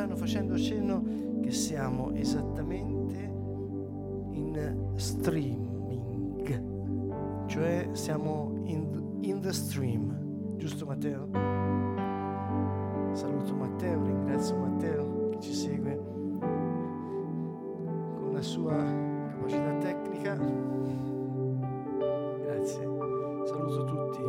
stanno facendo cenno che siamo esattamente in streaming, cioè siamo in, in the stream, giusto Matteo? Saluto Matteo, ringrazio Matteo che ci segue con la sua capacità tecnica. Grazie. Saluto tutti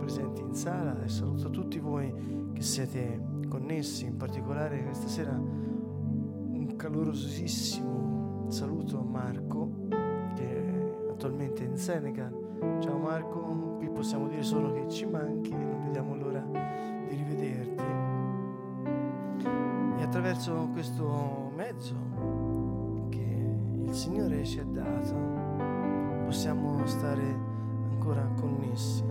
presenti in sala e saluto tutti voi che siete connessi, in particolare questa sera un calorosissimo saluto a Marco che attualmente in Senegal. Ciao Marco, qui possiamo dire solo che ci manchi e non vediamo l'ora di rivederti. E attraverso questo mezzo che il Signore ci ha dato possiamo stare ancora connessi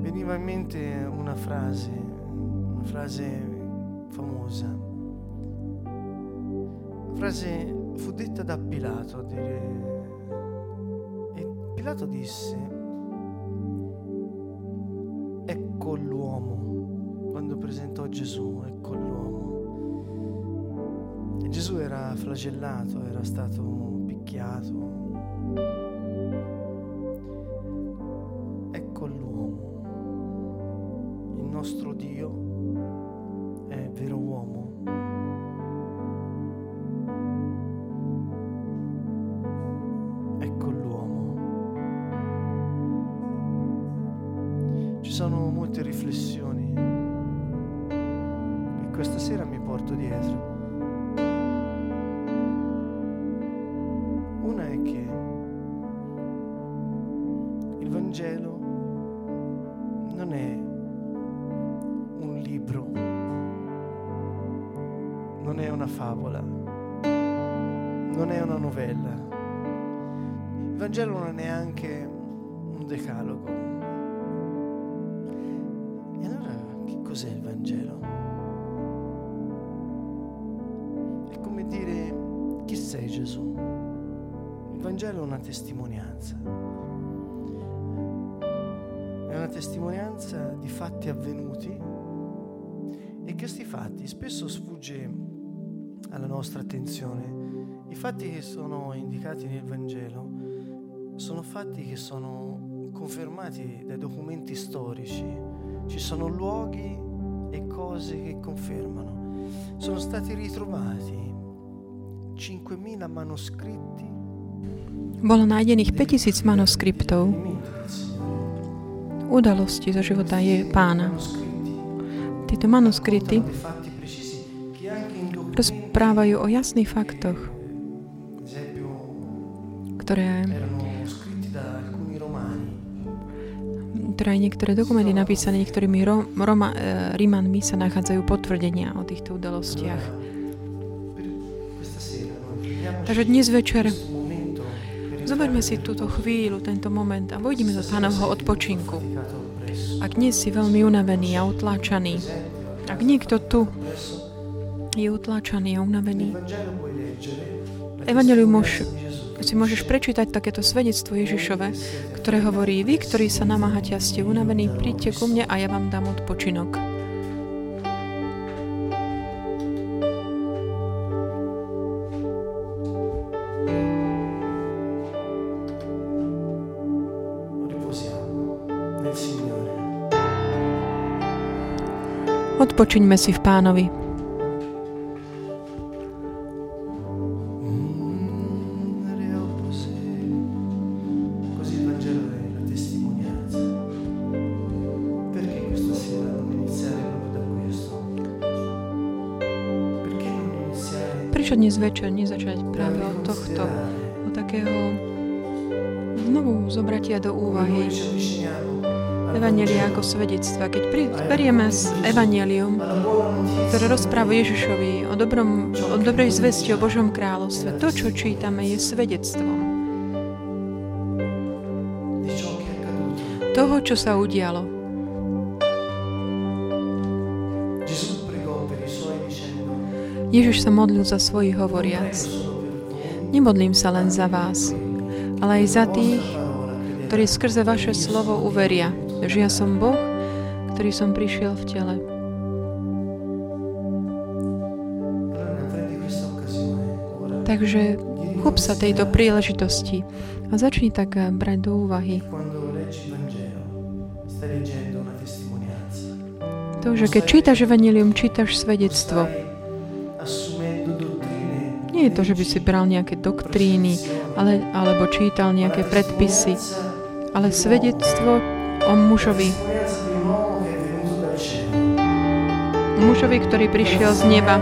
Veniva in mente una frase, una frase famosa. La frase fu detta da Pilato a dire, e Pilato disse, ecco l'uomo, quando presentò Gesù, ecco l'uomo. E Gesù era flagellato, era stato picchiato. Vangelo non è un libro, non è una favola, non è una novella. Il Vangelo non è neanche un decalogo. E allora che cos'è il Vangelo? È come dire chi sei Gesù? Il Vangelo è una testimonianza. Testimonianza di fatti avvenuti e questi fatti spesso sfugge alla nostra attenzione. I fatti che sono indicati nel Vangelo sono fatti che sono confermati dai documenti storici. Ci sono luoghi e cose che confermano. Sono stati ritrovati 5.000 manoscritti Bolo nájdených 5000 manuskriptov udalosti zo života je pána. Tieto documenti, rozprávajú o jasných faktoch, ktoré, ktoré niektoré dokumenty napísané niektorými Ro, Roma, e, Rímanmi sa nachádzajú potvrdenia o týchto udalostiach. Takže dnes večer zoberme si túto chvíľu, tento moment a vojdeme do pánovho odpočinku. Ak dnes si veľmi unavený a utláčaný, ak niekto tu je utláčaný a unavený, di Gesù si môžeš prečítať takéto svedectvo Ježišove, ktoré hovorí, vy, ktorí sa namáhate a ste unavení, príďte ku mne a ja vám dám odpočinok. Questo perché non iniziare Prečo dnes večer nezačať práve od tohto, od takého znovu zobratia do úvahy Evanelia ako svedectva. Keď berieme z Evanelium, ktoré rozpráva Ježišovi o, dobrom, o dobrej zvesti o Božom kráľovstve, to, čo čítame, je svedectvom toho, čo sa udialo. Ježiš sa modlil za svojich hovoriac. Nemodlím sa len za vás, ale aj za tých, ktorí skrze vaše slovo uveria že ja som Boh, ktorý som prišiel v tele. Takže chup sa tejto príležitosti a začni tak brať do úvahy. To, že keď čítaš Evangelium, čítaš svedectvo. Nie je to, že by si bral nejaké doktríny ale, alebo čítal nejaké predpisy, ale svedectvo o mužovi. Mužovi, ktorý prišiel z neba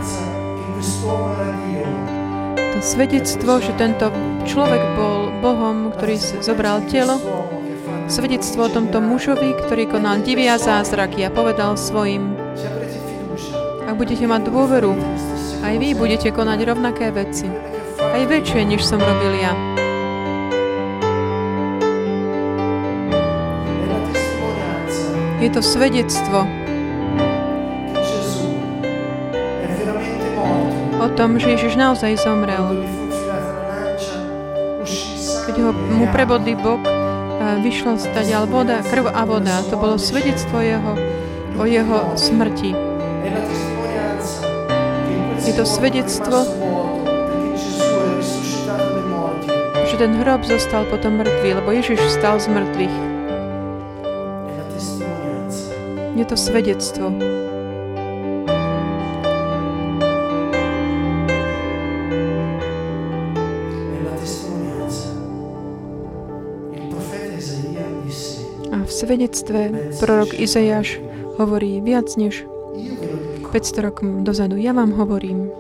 to svedectvo, že tento človek bol Bohom, ktorý zobral telo, svedectvo o tomto mužovi, ktorý konal divia zázraky a povedal svojim, ak budete mať dôveru, aj vy budete konať rovnaké veci, aj väčšie, než som robil ja. Je to svedectvo, o tom, že Ježiš naozaj zomrel. Keď ho, mu prebodli bok, vyšlo stadiaľ voda, krv a voda. To bolo svedectvo jeho, o jeho smrti. Je to svedectvo, že ten hrob zostal potom mŕtvý, lebo Ježiš vstal z mŕtvych. Je to svedectvo. svedectve prorok Izajáš hovorí viac než 500 rokov dozadu. Ja vám hovorím,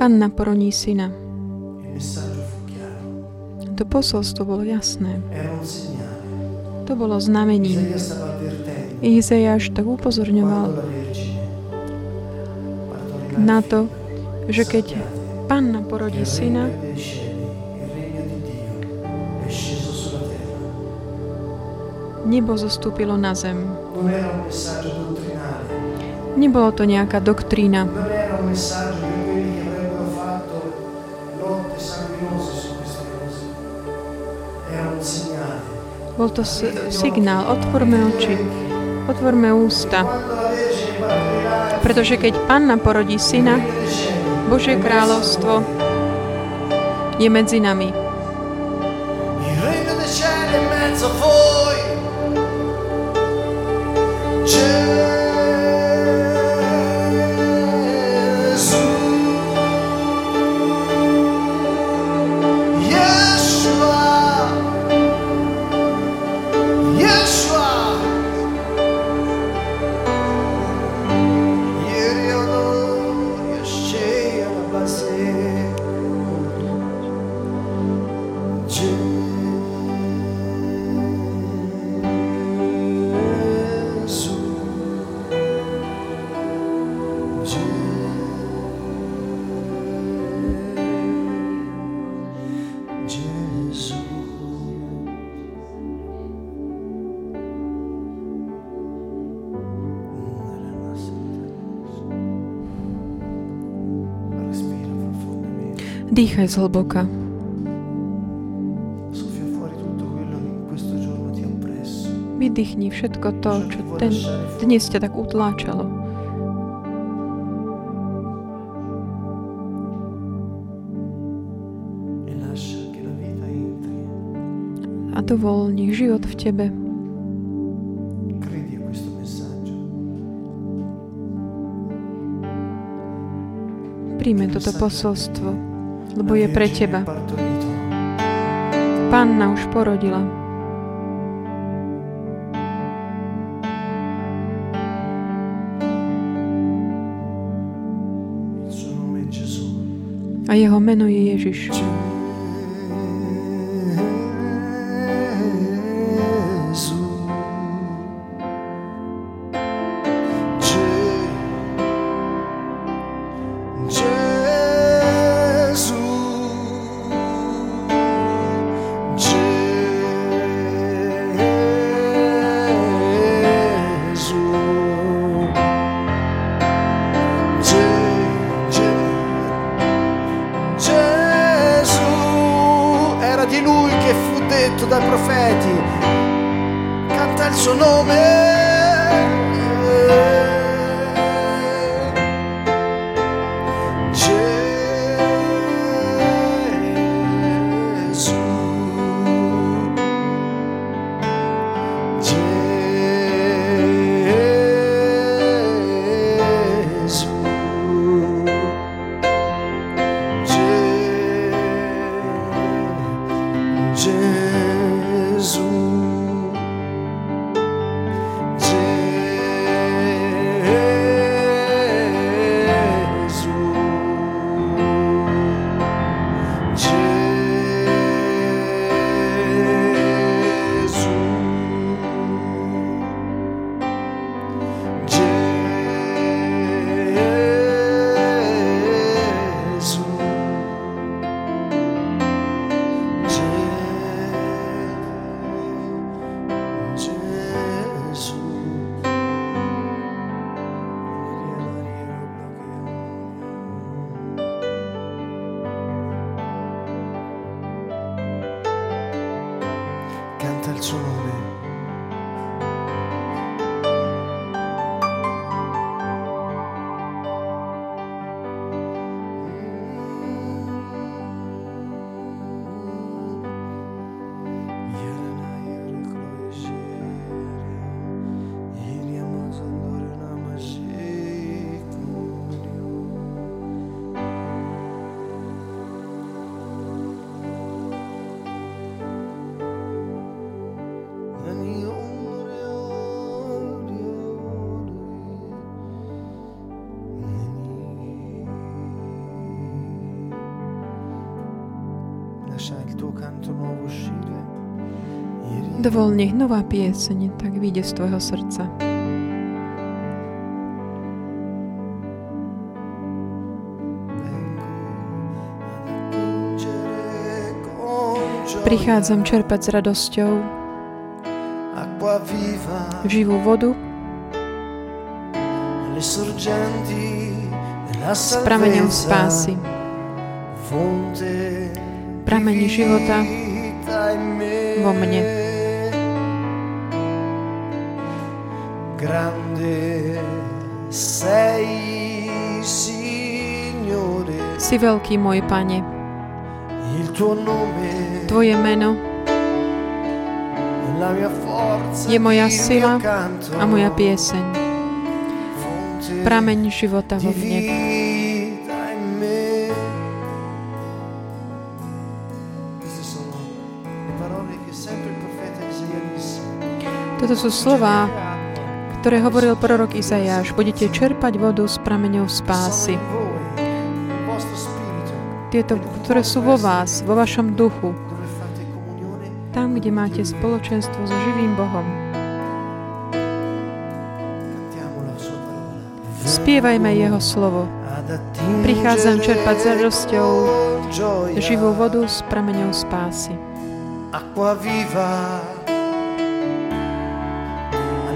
Panna poroní syna. To posolstvo bolo jasné. To bolo znamením. Izajáš tak upozorňoval na to, že keď Panna porodí syna, nebo zostúpilo na zem. Nebolo to nejaká doktrína. Bol to signál, otvorme oči, otvorme ústa. Pretože keď Panna porodí syna, Božie kráľovstvo je medzi nami. Il Dýchaj zhlboka. Vydýchni všetko to, čo ten, dnes ťa tak utláčalo. A dovol, nech život v tebe. Príjme toto posolstvo lebo je pre teba. Panna už porodila. A jeho meno je Ježiš. Amen. Dovol, nech nová pieseň tak vyjde z tvojho srdca. Prichádzam čerpať s radosťou živú vodu s prameňom spásy. Prameň života vo mne. Si veľký, môj Pane. Tvoje meno je moja sila a moja pieseň. Prameň života vo mne. Toto sú slova, ktoré hovoril prorok Izajáš. Budete čerpať vodu s prameňou spásy tieto, ktoré sú vo vás, vo vašom duchu, tam, kde máte spoločenstvo so živým Bohom. Spievajme Jeho slovo. Prichádzam čerpať za radosťou živú vodu s prameňou spásy. Acqua viva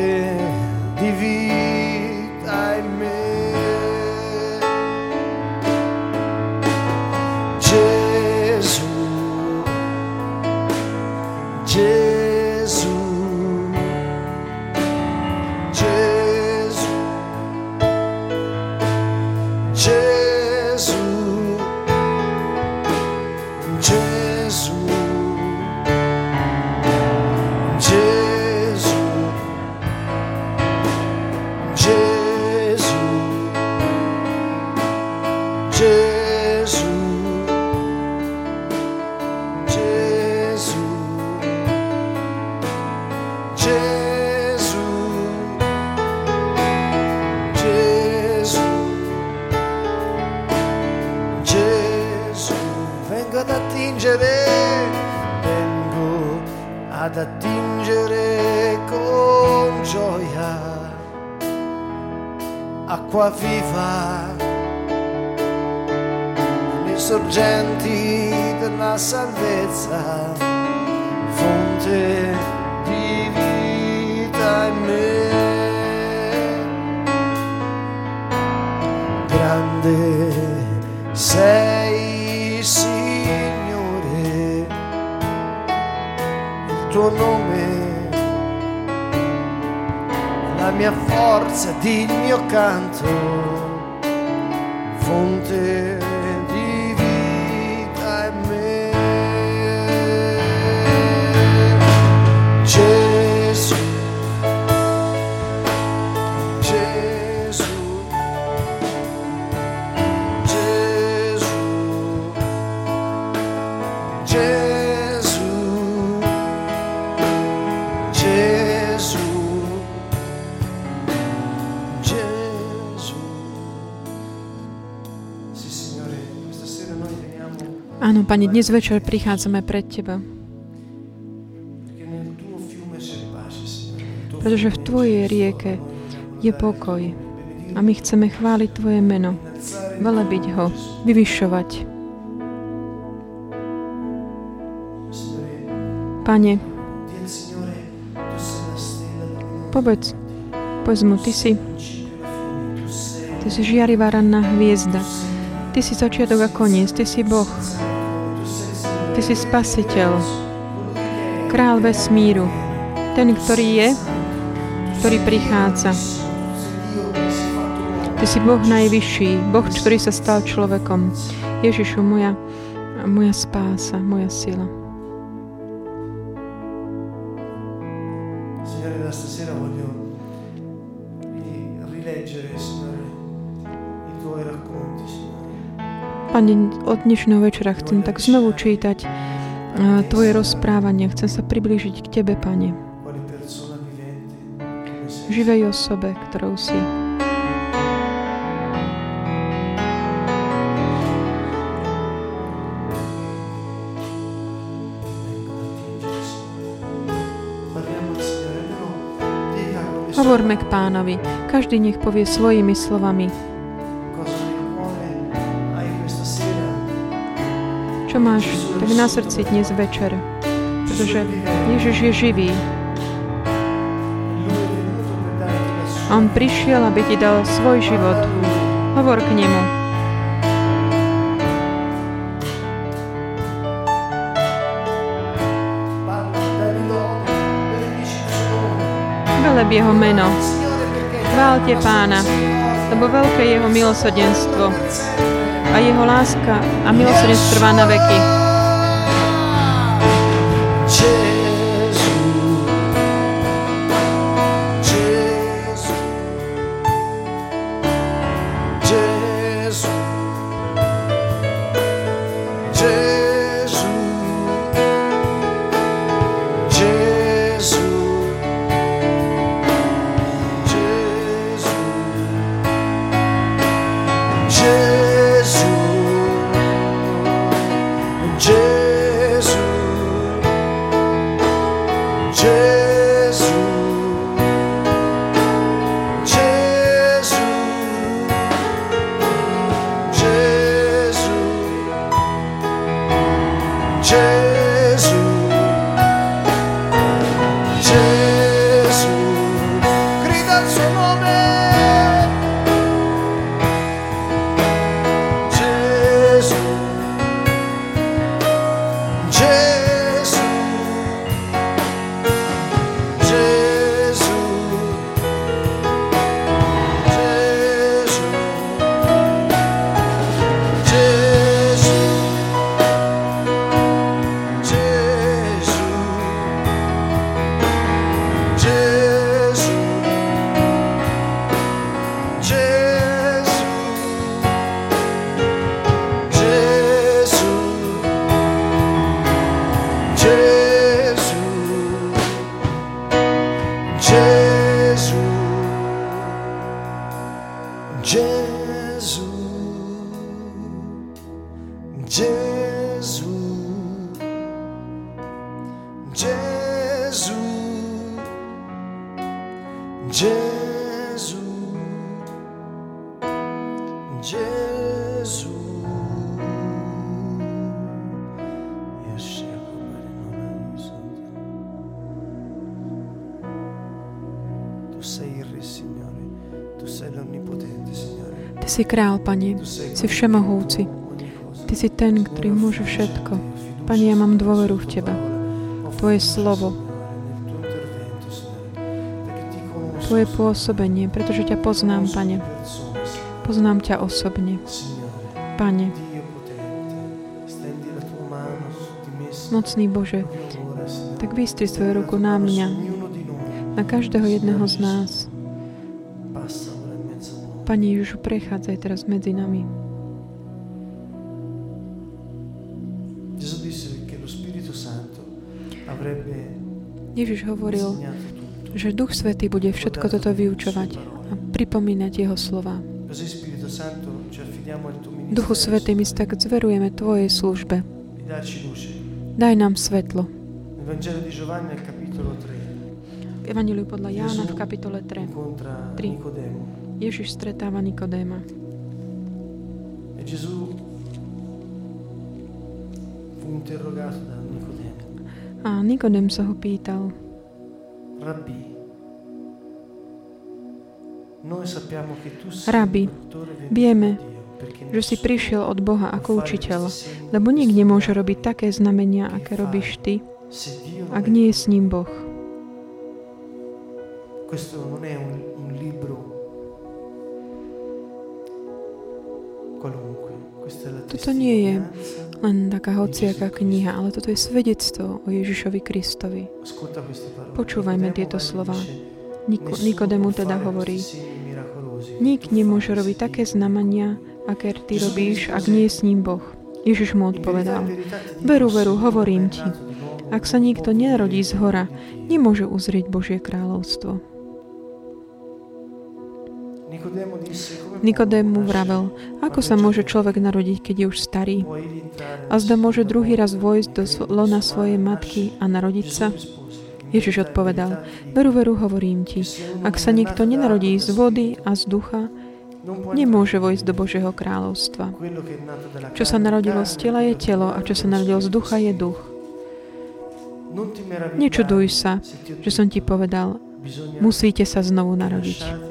sin. Ad attingere con gioia. Acqua viva le sorgenti della salvezza fonte di vita in me. Grande sei tuo nome. La mia forza ed il mio canto fonte Pane, dnes večer prichádzame pred Teba. Pretože v Tvojej rieke je pokoj a my chceme chváliť Tvoje meno, velebiť ho, vyvyšovať. Pane, povedz, povedz mu, Ty si, Ty si žiarivá ranná hviezda, Ty si začiatok a koniec, Ty si Boh, Ty si Spasiteľ, Král vesmíru, ten, ktorý je, ktorý prichádza. Ty si Boh najvyšší, Boh, ktorý sa stal človekom. Ježišu, moja, moja spása, moja sila. Pane, od dnešného večera chcem tak znovu čítať eh, Tvoje rozprávanie. Chcem sa priblížiť k Tebe, Pane. Živej osobe, ktorou si. Hovorme k pánovi. Každý nech povie svojimi slovami, čo máš tak na srdci dnes večer. Pretože Ježiš je živý. A On prišiel, aby ti dal svoj život. Hovor k nemu. Veleb jeho meno. Chválte pána, lebo veľké je jeho milosrdenstvo a jeho láska a milosrdenstvo trvá na veky. change. Si král, Pane. Si všemohúci. Ty si ten, ktorý môže všetko. Pane, ja mám dôveru v Teba. Tvoje slovo, Tvoje pôsobenie, pretože ťa poznám, Pane. Poznám ťa osobne. Pane, mocný Bože, tak vystri svoju ruku na mňa, na každého jedného z nás. Pani Ježišu, prechádzaj teraz medzi nami. Ježiš hovoril, že Duch Svetý bude všetko toto vyučovať a pripomínať Jeho slova. Duchu Svetý, my tak zverujeme Tvojej službe. Daj nám svetlo. V Evangeliu podľa Jána v kapitole 3. 3. Ježiš stretáva Nikodéma. A Nikodém sa ho pýtal, Rabi, vieme, že si prišiel od Boha ako učiteľ, lebo nik nemôže robiť také znamenia, aké robíš ty, ak nie je s ním Boh. Toto nie je len taká hociaká kniha, ale toto je svedectvo o Ježišovi Kristovi. Počúvajme tieto slova. Niko, Nikodemu teda hovorí, nik nemôže robiť také znamenia, aké ty robíš, ak nie je s ním Boh. Ježiš mu odpovedal, veru, veru, hovorím ti, ak sa nikto nerodí z hora, nemôže uzrieť Božie kráľovstvo. Nikodém mu vravel, ako sa môže človek narodiť, keď je už starý? A zda môže druhý raz vojsť do lona svojej matky a narodiť sa? Ježiš odpovedal, veru, veru, hovorím ti, ak sa nikto nenarodí z vody a z ducha, nemôže vojsť do Božieho kráľovstva. Čo sa narodilo z tela je telo a čo sa narodilo z ducha je duch. Nečuduj sa, že som ti povedal, musíte sa znovu narodiť.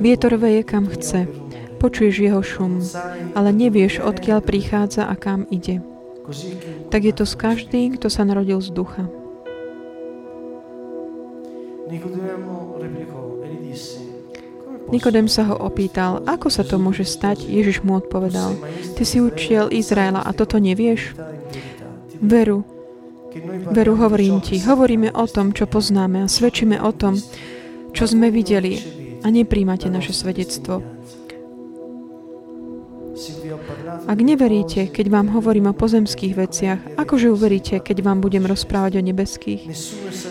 Vietor veje kam chce, počuješ jeho šum, ale nevieš, odkiaľ prichádza a kam ide. Tak je to s každým, kto sa narodil z ducha. Nikodem sa ho opýtal, ako sa to môže stať? Ježiš mu odpovedal, ty si učiel Izraela a toto nevieš? Veru, veru hovorím ti, hovoríme o tom, čo poznáme a svedčíme o tom, čo sme videli a nepríjmate naše svedectvo. Ak neveríte, keď vám hovorím o pozemských veciach, akože uveríte, keď vám budem rozprávať o nebeských?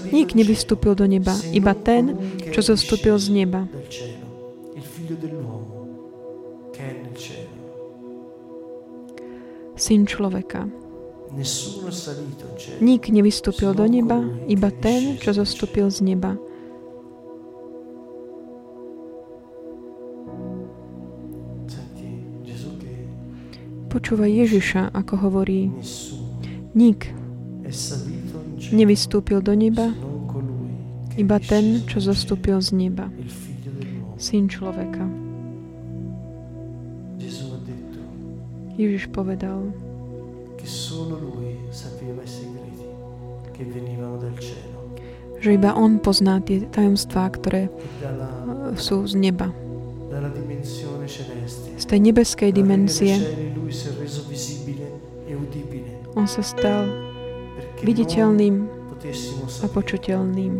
Nik nevystúpil do neba, iba ten, čo zostúpil z neba. Syn človeka. Nik nevystúpil do neba, iba ten, čo zostúpil z neba. Počúvaj Ježiša, ako hovorí, nik nevystúpil do neba, iba ten, čo zostúpil z neba, syn človeka. Ježiš povedal, že iba On pozná tie tajomstvá, ktoré sú z neba z tej nebeskej dimenzie. On sa stal viditeľným a počuteľným,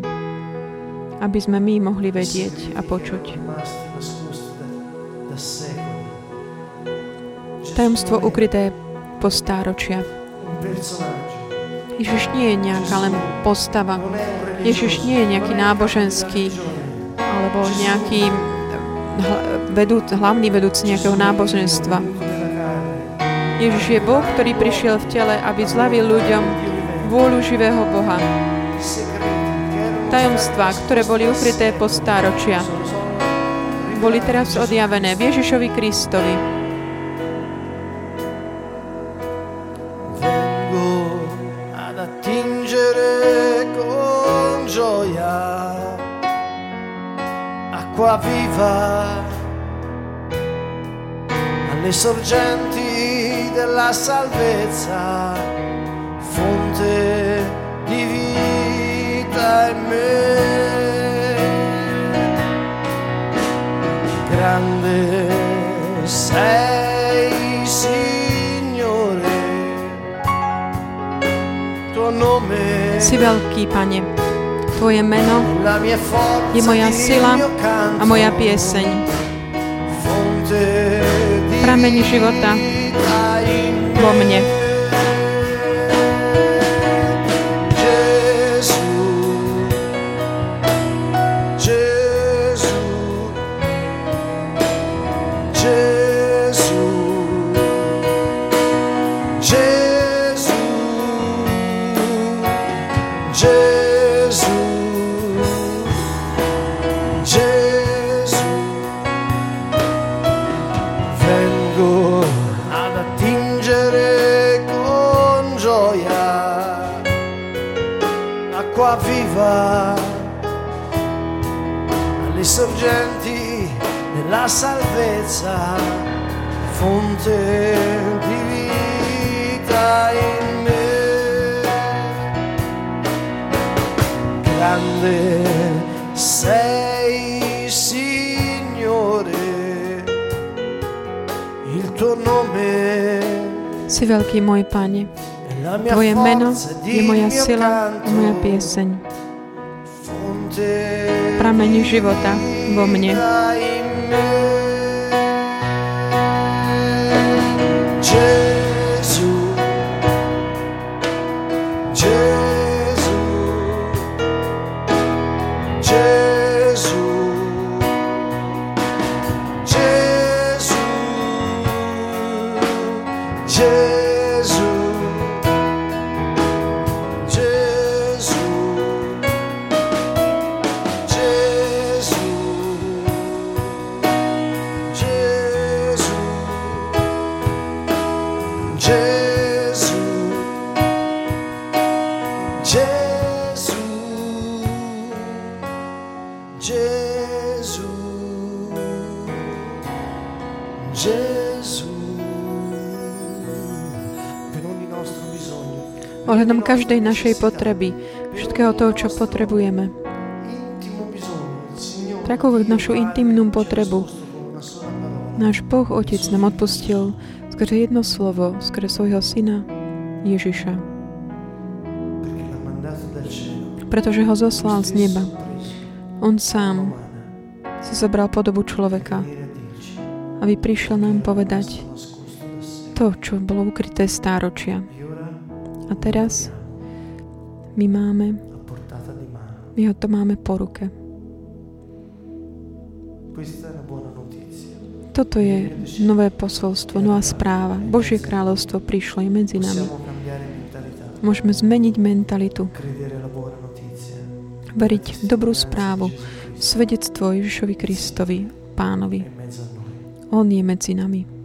aby sme my mohli vedieť a počuť. Tajomstvo ukryté po stáročia. Ježiš nie je nejaká len postava. Ježiš nie je nejaký náboženský alebo nejaký vedúc, hlavný vedúci nejakého náboženstva. Ježiš je Boh, ktorý prišiel v tele, aby zlavil ľuďom vôľu živého Boha. tajomstvá, ktoré boli ukryté po stáročia, boli teraz odjavené v Ježišovi Kristovi. Acqua viva alle sorgenti della salvezza, fonte di vita in me. Grande sei, Signore, tuo nome Si veľký, Pane. Tvoje meno je moja il sila a moja pieseň. Prameň života vo mne. Gesù, Veľký môj Pane. Tvoje meno je moja sila a moja pieseň. Prameň života vo mne. Každej našej potreby, všetkého toho, čo potrebujeme. Takú našu intimnú potrebu. Náš Boh Otec nám odpustil skrze jedno slovo, skrze svojho Syna Ježiša. Pretože ho zoslal z neba. On sám si zobral podobu človeka, aby prišiel nám povedať to, čo bolo ukryté stáročia. A teraz my máme, my ho to máme po ruke. Toto je nové posolstvo, nová správa. Božie kráľovstvo prišlo i medzi nami. Môžeme zmeniť mentalitu, veriť dobrú správu, svedectvo Ježišovi Kristovi, Pánovi. On je medzi nami.